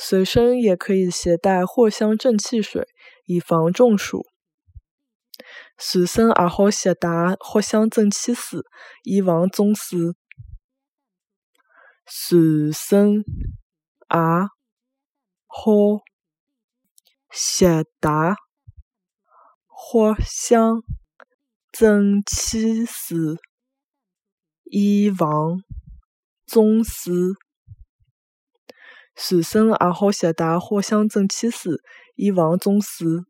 随身也可以携带藿香正气水，以防中暑。随身也好携带藿香正气水，以防中暑。随身也好携带藿香正气水，以防中暑。随身也好携带藿香正气水，以防中暑。